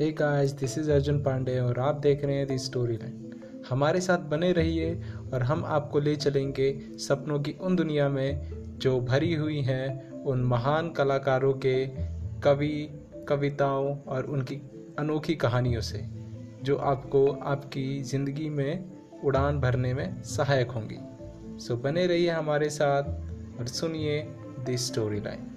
Hey guys this is Arjun Pandey और आप देख रहे हैं दी स्टोरी लाइन हमारे साथ बने रहिए और हम आपको ले चलेंगे सपनों की उन दुनिया में जो भरी हुई हैं उन महान कलाकारों के कवि, कविताओं और उनकी अनोखी कहानियों से, जो आपको आपकी ज़िंदगी में उड़ान भरने में सहायक होंगी। सो बने रहिए हमारे साथ और सुनिए दी स्टोरी लाइन